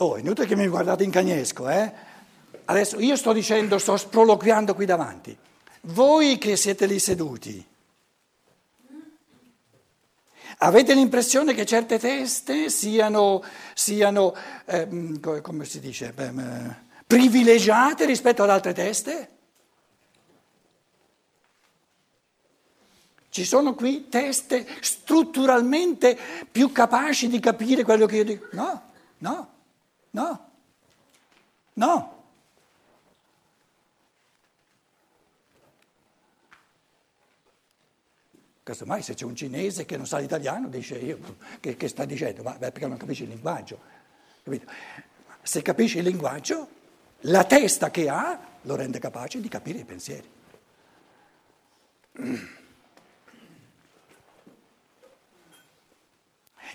Oh, inutile che mi guardate in cagnesco, eh? Adesso io sto dicendo, sto sproloquiando qui davanti. Voi che siete lì seduti, avete l'impressione che certe teste siano, siano eh, come si dice, beh, privilegiate rispetto ad altre teste? Ci sono qui teste strutturalmente più capaci di capire quello che io dico? No, no. No, no. Casomai se c'è un cinese che non sa l'italiano dice io, che, che sta dicendo, ma perché non capisce il linguaggio. Capito? Se capisce il linguaggio, la testa che ha lo rende capace di capire i pensieri.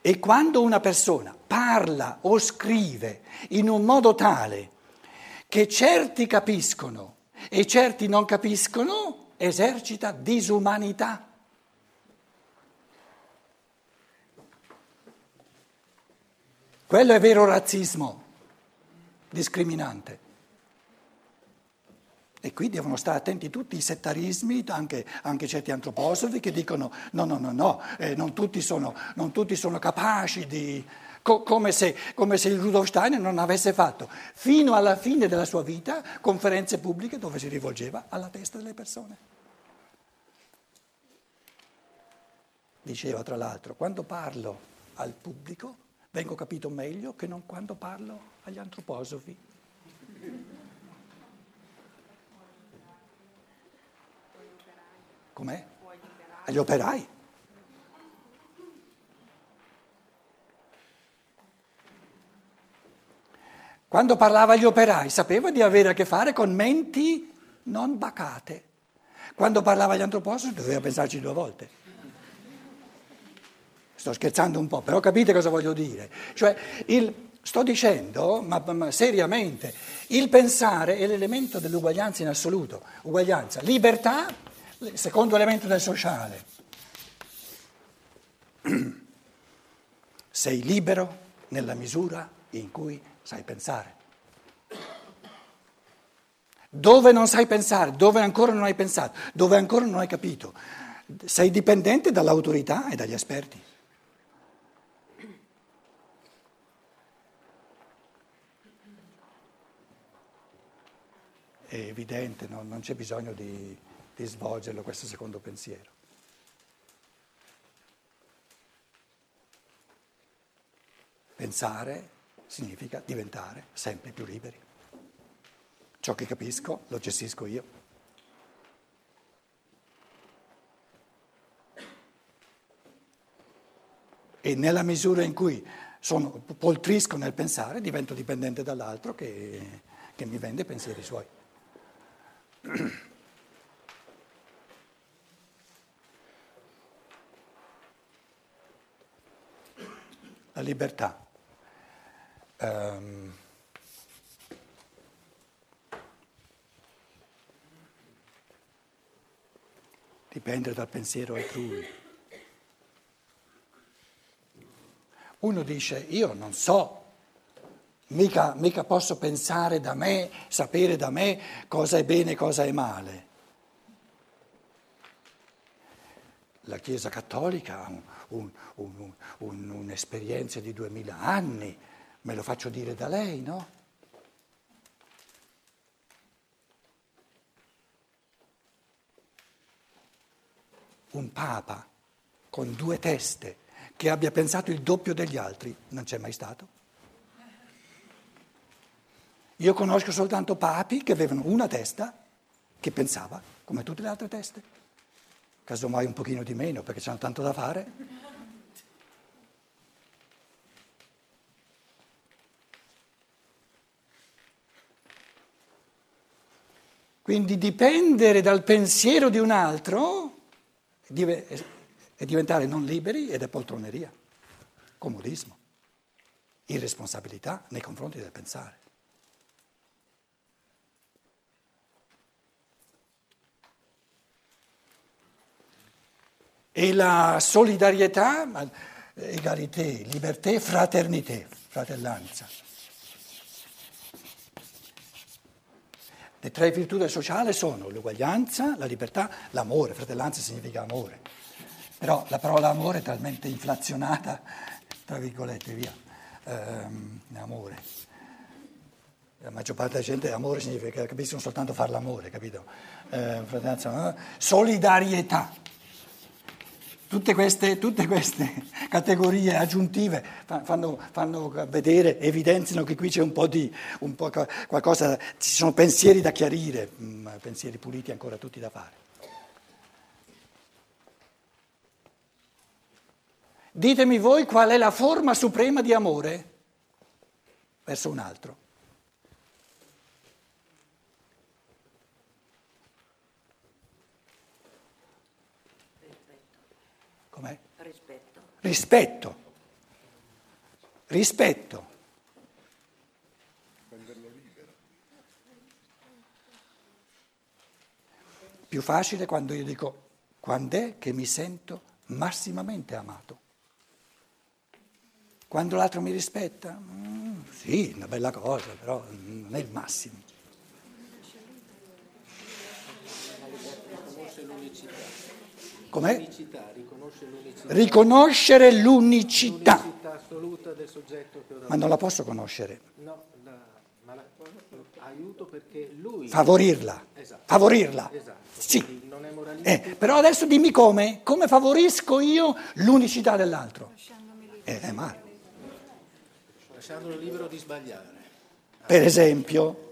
E quando una persona parla o scrive in un modo tale che certi capiscono e certi non capiscono, esercita disumanità. Quello è vero razzismo discriminante. E qui devono stare attenti tutti i settarismi, anche, anche certi antroposofi che dicono no, no, no, no, eh, non, tutti sono, non, tutti sono, capaci di... Co- come, se, come se il Rudolf Steiner non avesse fatto fino alla fine della sua vita conferenze pubbliche dove si rivolgeva alla testa delle persone. Diceva tra l'altro, quando parlo al pubblico vengo capito meglio che non quando parlo agli antroposofi. Com'è? Agli operai. Quando parlava agli operai sapeva di avere a che fare con menti non bacate. Quando parlava agli antroposofi doveva pensarci due volte. Sto scherzando un po', però capite cosa voglio dire. Cioè, il, sto dicendo, ma, ma, seriamente, il pensare è l'elemento dell'uguaglianza in assoluto. Uguaglianza, libertà secondo elemento del sociale. Sei libero nella misura in cui sai pensare. Dove non sai pensare, dove ancora non hai pensato, dove ancora non hai capito, sei dipendente dall'autorità e dagli esperti. È evidente, no? non c'è bisogno di di svolgerlo questo secondo pensiero. Pensare significa diventare sempre più liberi. Ciò che capisco lo gestisco io. E nella misura in cui sono, poltrisco nel pensare, divento dipendente dall'altro che, che mi vende pensieri suoi. la libertà. Um, dipende dal pensiero altrui. Uno dice, io non so, mica, mica posso pensare da me, sapere da me cosa è bene e cosa è male. La Chiesa Cattolica ha un, un, un, un'esperienza di duemila anni, me lo faccio dire da lei, no? Un papa con due teste che abbia pensato il doppio degli altri non c'è mai stato. Io conosco soltanto papi che avevano una testa che pensava come tutte le altre teste casomai un pochino di meno perché c'hanno tanto da fare. Quindi dipendere dal pensiero di un altro è diventare non liberi ed è poltroneria, comodismo, irresponsabilità nei confronti del pensare. e la solidarietà, eh, egalité, liberté, fraternité, fratellanza. Le tre virtù del sociale sono l'uguaglianza, la libertà, l'amore, fratellanza significa amore, però la parola amore è talmente inflazionata, tra virgolette, via, ehm, amore. La maggior parte della gente amore significa, capiscono soltanto fare l'amore, capito? Ehm, eh, fratellanza, solidarietà. Tutte queste, tutte queste, categorie aggiuntive fanno, fanno, vedere, evidenziano che qui c'è un po' di un po qualcosa, ci sono pensieri da chiarire, mm, pensieri puliti ancora tutti da fare. Ditemi voi qual è la forma suprema di amore verso un altro. Com'è? Rispetto. Rispetto. Più facile quando io dico quando è che mi sento massimamente amato. Quando l'altro mi rispetta? Mm, sì, una bella cosa, però non è il massimo. Com'è? L'unicità, riconosce l'unicità. Riconoscere l'unicità. l'unicità assoluta del soggetto che Ma non la posso conoscere. No, la, ma la, aiuto perché lui... Favorirla. Esatto. Favorirla. Esatto. Sì. Non è Eh, però adesso dimmi come. Come favorisco io l'unicità dell'altro? Eh, è male. Lasciandolo libero di sbagliare. Per esempio...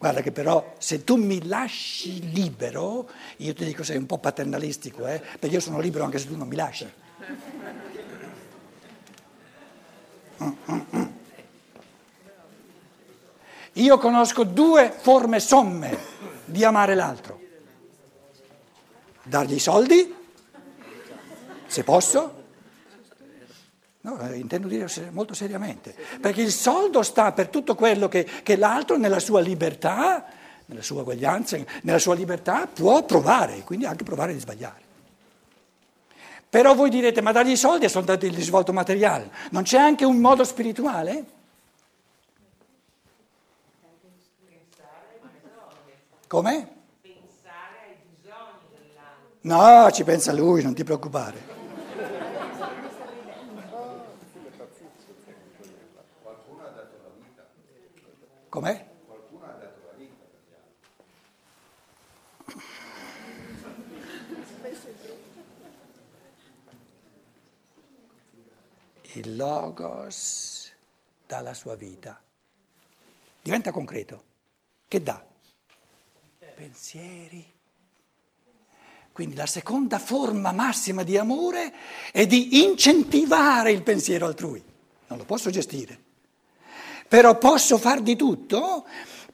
Guarda che però se tu mi lasci libero, io ti dico sei un po' paternalistico, eh? perché io sono libero anche se tu non mi lasci. Io conosco due forme somme di amare l'altro. Dargli i soldi, se posso, No, eh, intendo dire molto seriamente, perché il soldo sta per tutto quello che, che l'altro nella sua libertà, nella sua uguaglianza, nella sua libertà può provare, quindi anche provare di sbagliare. Però voi direte, ma dargli i soldi è soltanto il risvolto materiale, non c'è anche un modo spirituale? Come? Pensare ai bisogni dell'altro. No, ci pensa lui, non ti preoccupare. Com'è? Qualcuno ha dato la vita. Il logos dà la sua vita. Diventa concreto. Che dà? Pensieri. Quindi la seconda forma massima di amore è di incentivare il pensiero altrui. Non lo posso gestire però posso far di tutto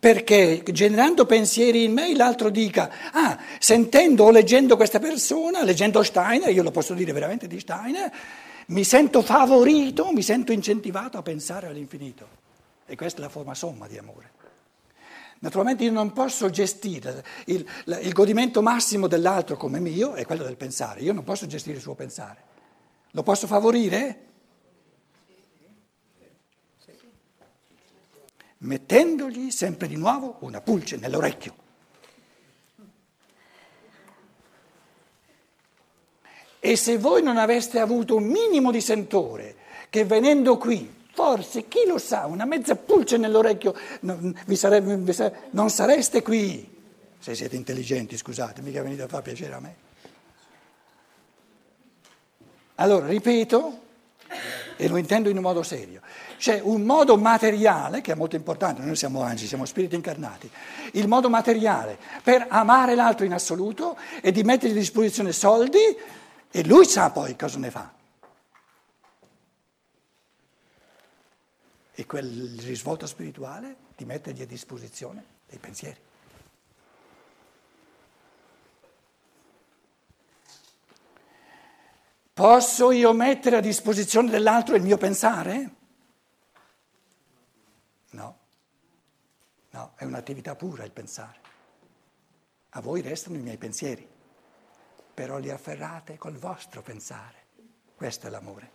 perché generando pensieri in me l'altro dica, ah, sentendo o leggendo questa persona, leggendo Steiner, io lo posso dire veramente di Steiner, mi sento favorito, mi sento incentivato a pensare all'infinito. E questa è la forma somma di amore. Naturalmente io non posso gestire il, il godimento massimo dell'altro come mio, è quello del pensare, io non posso gestire il suo pensare. Lo posso favorire? Mettendogli sempre di nuovo una pulce nell'orecchio. E se voi non aveste avuto un minimo di sentore, che venendo qui, forse, chi lo sa, una mezza pulce nell'orecchio, non, sarebbe, non sareste qui, se siete intelligenti, scusate, mica venite a far piacere a me. Allora, ripeto, e lo intendo in un modo serio, c'è un modo materiale, che è molto importante, noi siamo angeli, siamo spiriti incarnati, il modo materiale per amare l'altro in assoluto e di mettergli a disposizione soldi e lui sa poi cosa ne fa. E quel risvolto spirituale di mettergli a disposizione dei pensieri. Posso io mettere a disposizione dell'altro il mio pensare? No, no, è un'attività pura il pensare. A voi restano i miei pensieri, però li afferrate col vostro pensare. Questo è l'amore.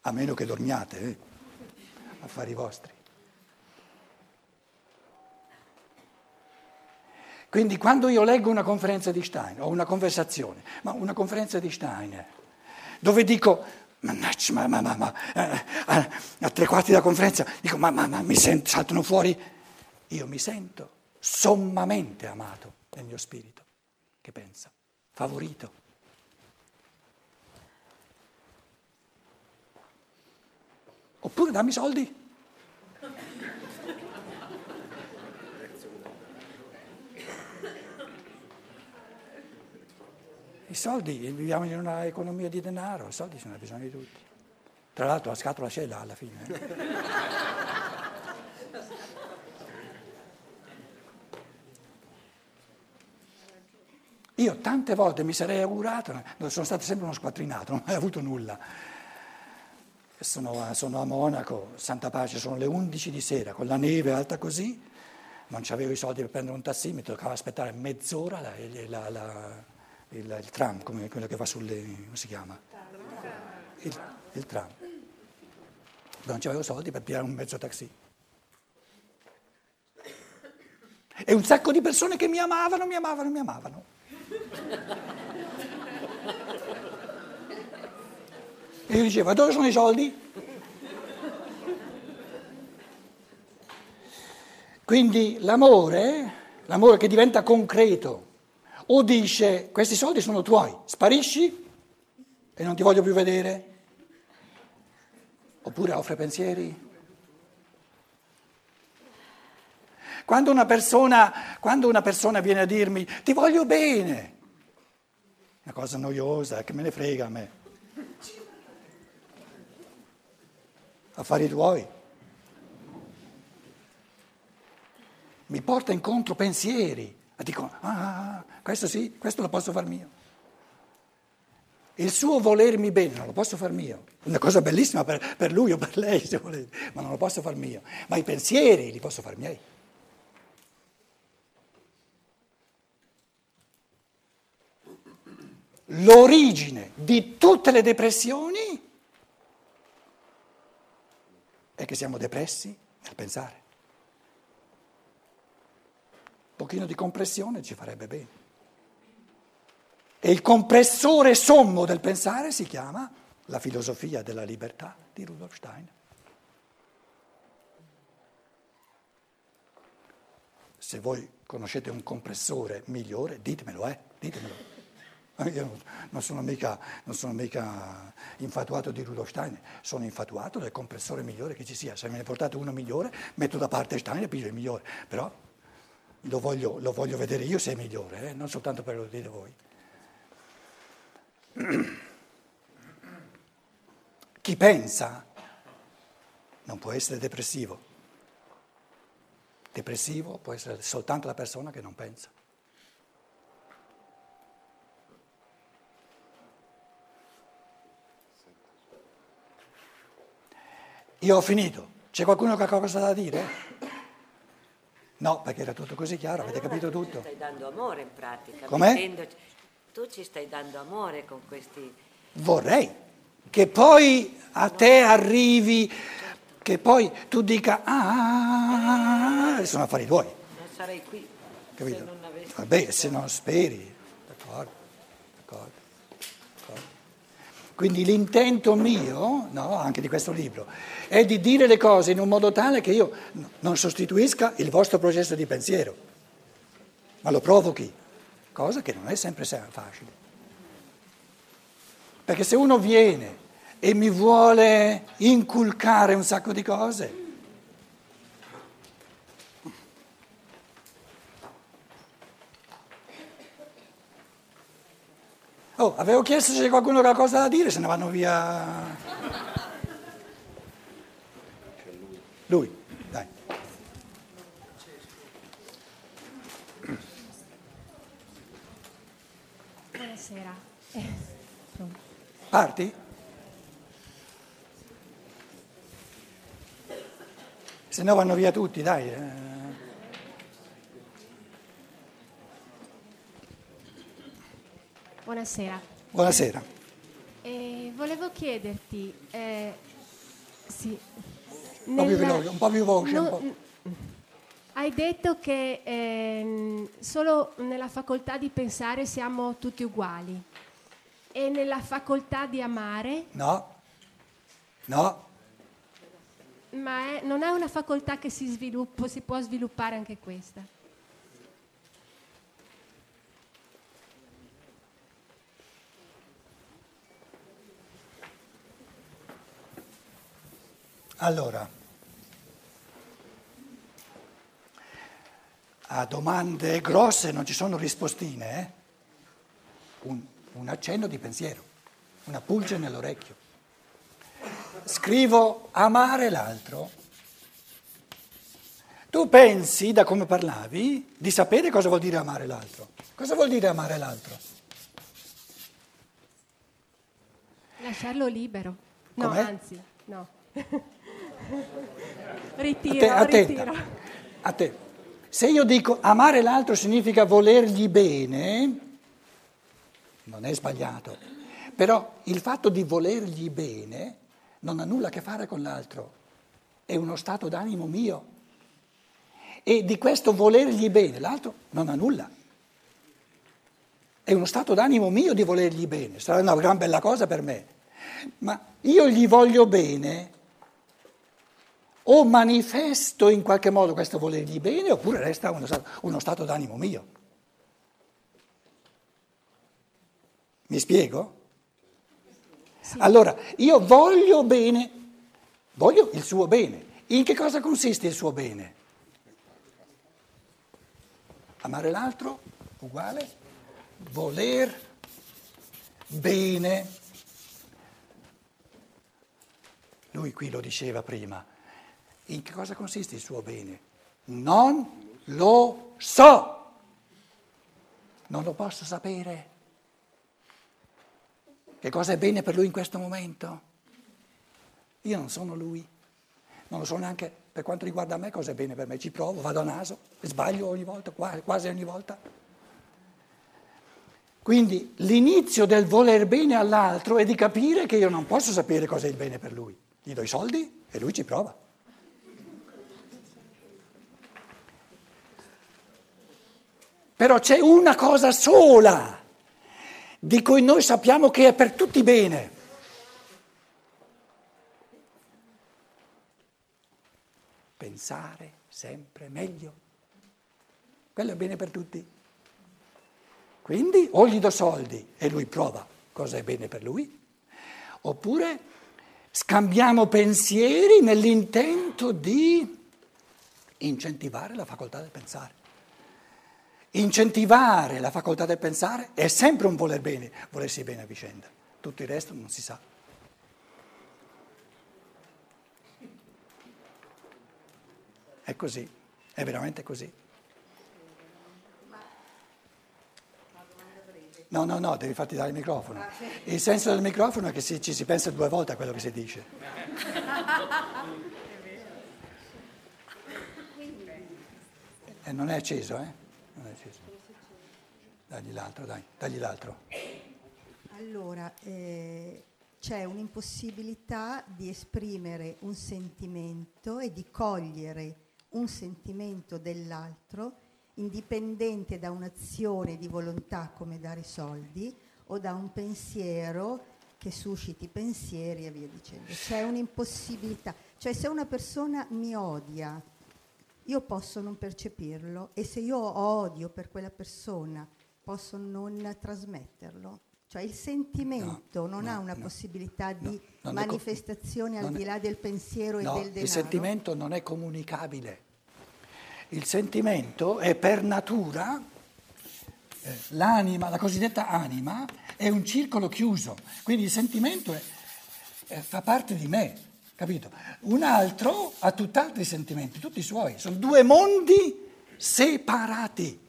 a meno che dormiate, eh? affari vostri. Quindi quando io leggo una conferenza di Stein o una conversazione, ma una conferenza di Stein, dove dico, mannaggia, ma, ma, ma, ma eh, a tre quarti della conferenza, dico, ma, ma, ma mi sento, saltano fuori, io mi sento sommamente amato nel mio spirito, che pensa, favorito. Oppure dammi soldi. Soldi, viviamo in una economia di denaro, i soldi ha bisogno di tutti. Tra l'altro la scatola ce l'ha alla fine. Eh. Io tante volte mi sarei augurato, sono stato sempre uno squattrinato, non ho mai avuto nulla. Sono, sono, a Monaco, Santa Pace, sono le 11 di sera, con la neve alta così, non avevo i soldi per prendere un tassimetro, toccava aspettare mezz'ora la, la, la, il, il, tram, come quello che va sulle... come si chiama? Il, il tram. Non avevo soldi per pigliare un mezzo taxi. E un sacco di persone che mi amavano, mi amavano, mi amavano. E io dicevo, dove sono i soldi? Quindi l'amore, l'amore che diventa concreto, o dice questi soldi sono tuoi, sparisci e non ti voglio più vedere, oppure offre pensieri. Quando una persona, quando una persona viene a dirmi ti voglio bene, una cosa noiosa, che me ne frega a me. Affari tuoi. Mi porta incontro pensieri. E dico, ah, questo sì, questo lo posso far mio. Il suo volermi bene non lo posso far mio. Una cosa bellissima per, per lui o per lei, se volete, ma non lo posso far mio. Ma i pensieri li posso far miei. l'origine di tutte le depressioni è che siamo depressi nel pensare. Un pochino di compressione ci farebbe bene. E il compressore sommo del pensare si chiama la filosofia della libertà di Rudolf Stein. Se voi conoscete un compressore migliore, ditemelo, eh, ditemelo. Io non sono, mica, non sono mica infatuato di Rudolf Steiner, sono infatuato del compressore migliore che ci sia. Se me ne portate uno migliore, metto da parte Steiner e piglio il migliore. Però lo voglio, lo voglio vedere io se è migliore, eh? non soltanto per lo dire voi. Chi pensa non può essere depressivo. Depressivo può essere soltanto la persona che non pensa. Io ho finito. C'è qualcuno che ha qualcosa da dire? No, perché era tutto così chiaro, avete capito tutto. Tu ci stai dando amore in pratica. Com'è? Tu ci stai dando amore con questi... Vorrei che poi a te arrivi, che poi tu dica, ah, sono affari tuoi. Non sarei qui Capito? se non avessi... Vabbè, se non speri, d'accordo, d'accordo. Quindi l'intento mio, no, anche di questo libro, è di dire le cose in un modo tale che io non sostituisca il vostro processo di pensiero, ma lo provochi, cosa che non è sempre facile. Perché se uno viene e mi vuole inculcare un sacco di cose, Oh, avevo chiesto se c'è qualcuno che ha qualcosa da dire, se ne vanno via. Lui, dai. Buonasera. Eh, Parti? Se no vanno via tutti, dai. Buonasera. Buonasera. Eh, volevo chiederti, eh, Sì. Un po' più veloce, un po' più voce, un no- po'. Hai detto che ehm, solo nella facoltà di pensare siamo tutti uguali e nella facoltà di amare, No, no, ma è- non è una facoltà che si sviluppa, si può sviluppare anche questa. Allora, a domande grosse non ci sono rispostine, eh? un, un accenno di pensiero, una pulce nell'orecchio. Scrivo amare l'altro. Tu pensi, da come parlavi, di sapere cosa vuol dire amare l'altro. Cosa vuol dire amare l'altro? Lasciarlo libero. No, Com'è? anzi, no. Ritiro, te, attenta, ritiro. a te. Se io dico amare l'altro significa volergli bene, non è sbagliato, però il fatto di volergli bene non ha nulla a che fare con l'altro, è uno stato d'animo mio. E di questo volergli bene, l'altro non ha nulla. È uno stato d'animo mio di volergli bene, sarà una gran bella cosa per me, ma io gli voglio bene o manifesto in qualche modo questo volergli bene oppure resta uno stato, uno stato d'animo mio. Mi spiego? Allora, io voglio bene, voglio il suo bene. In che cosa consiste il suo bene? Amare l'altro, uguale, voler bene. Lui qui lo diceva prima. In che cosa consiste il suo bene? Non lo so. Non lo posso sapere. Che cosa è bene per lui in questo momento? Io non sono lui. Non lo so neanche per quanto riguarda me cosa è bene per me. Ci provo, vado a naso, sbaglio ogni volta, quasi ogni volta. Quindi l'inizio del voler bene all'altro è di capire che io non posso sapere cosa è il bene per lui. Gli do i soldi e lui ci prova. Però c'è una cosa sola di cui noi sappiamo che è per tutti bene. Pensare sempre meglio. Quello è bene per tutti. Quindi o gli do soldi e lui prova cosa è bene per lui, oppure scambiamo pensieri nell'intento di incentivare la facoltà del pensare. Incentivare la facoltà del pensare è sempre un voler bene, volersi bene a vicenda. Tutto il resto non si sa. È così, è veramente così. No, no, no, devi farti dare il microfono. Il senso del microfono è che si- ci si pensa due volte a quello che si dice. E non è acceso, eh? Non è acceso. Dagli l'altro, dai, dagli l'altro. Allora, eh, c'è un'impossibilità di esprimere un sentimento e di cogliere un sentimento dell'altro indipendente da un'azione di volontà come dare soldi o da un pensiero che susciti pensieri e via dicendo. C'è un'impossibilità. Cioè se una persona mi odia, io posso non percepirlo e se io ho odio per quella persona posso non trasmetterlo. Cioè il sentimento No, non no, ha una no, possibilità di manifestazione al di là del pensiero e del denaro. il sentimento non è comunicabile. Il sentimento è per natura, eh, l'anima, la cosiddetta anima, è un circolo chiuso. Quindi il sentimento è- è- fa parte di me, capito? Un altro ha tutt'altri sentimenti, tutti i suoi. Sono due mondi separati.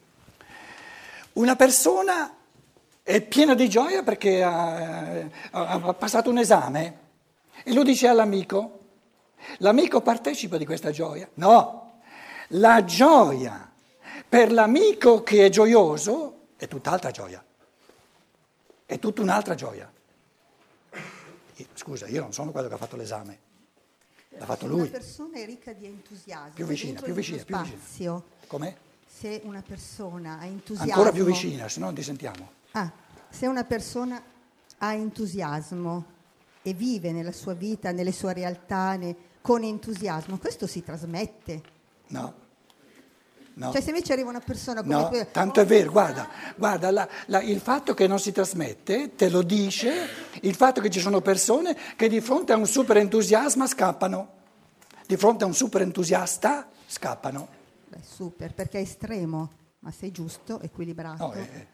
Una persona è piena di gioia perché ha, ha- passato un esame e lo dice all'amico. L'amico partecipa di questa gioia? No, la gioia per l'amico che è gioioso è tutt'altra gioia, è tutta un'altra gioia. Io- Scusa, io non sono quello che ha fatto l'esame, L'ha fatto Se lui. Una persona è ricca di entusiasmo. Più vicina, più vicina, più vicina. spazio, Com'è? Se una persona ha entusiasmo. Ancora più vicina, se no non ti sentiamo. Ah, se una persona ha entusiasmo e vive nella sua vita, nelle sue realtà, ne- con entusiasmo, questo si trasmette. No. No. Cioè se invece arriva una persona come No, que- tanto è vero, guarda, guarda la- la- il fatto che non si trasmette te lo dice il fatto che ci sono persone che di fronte a un super entusiasmo scappano, di fronte a un super entusiasta scappano. Beh, super, perché è estremo, ma sei giusto, equilibrato. No, eh,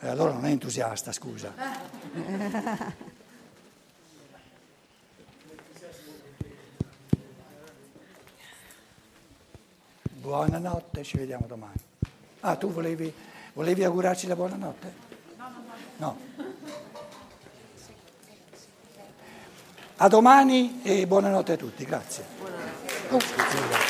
eh, allora non è entusiasta, scusa. Buonanotte, ci vediamo domani. Ah, tu volevi, volevi augurarci la buonanotte? No. A domani e buonanotte a tutti, grazie. Scusa.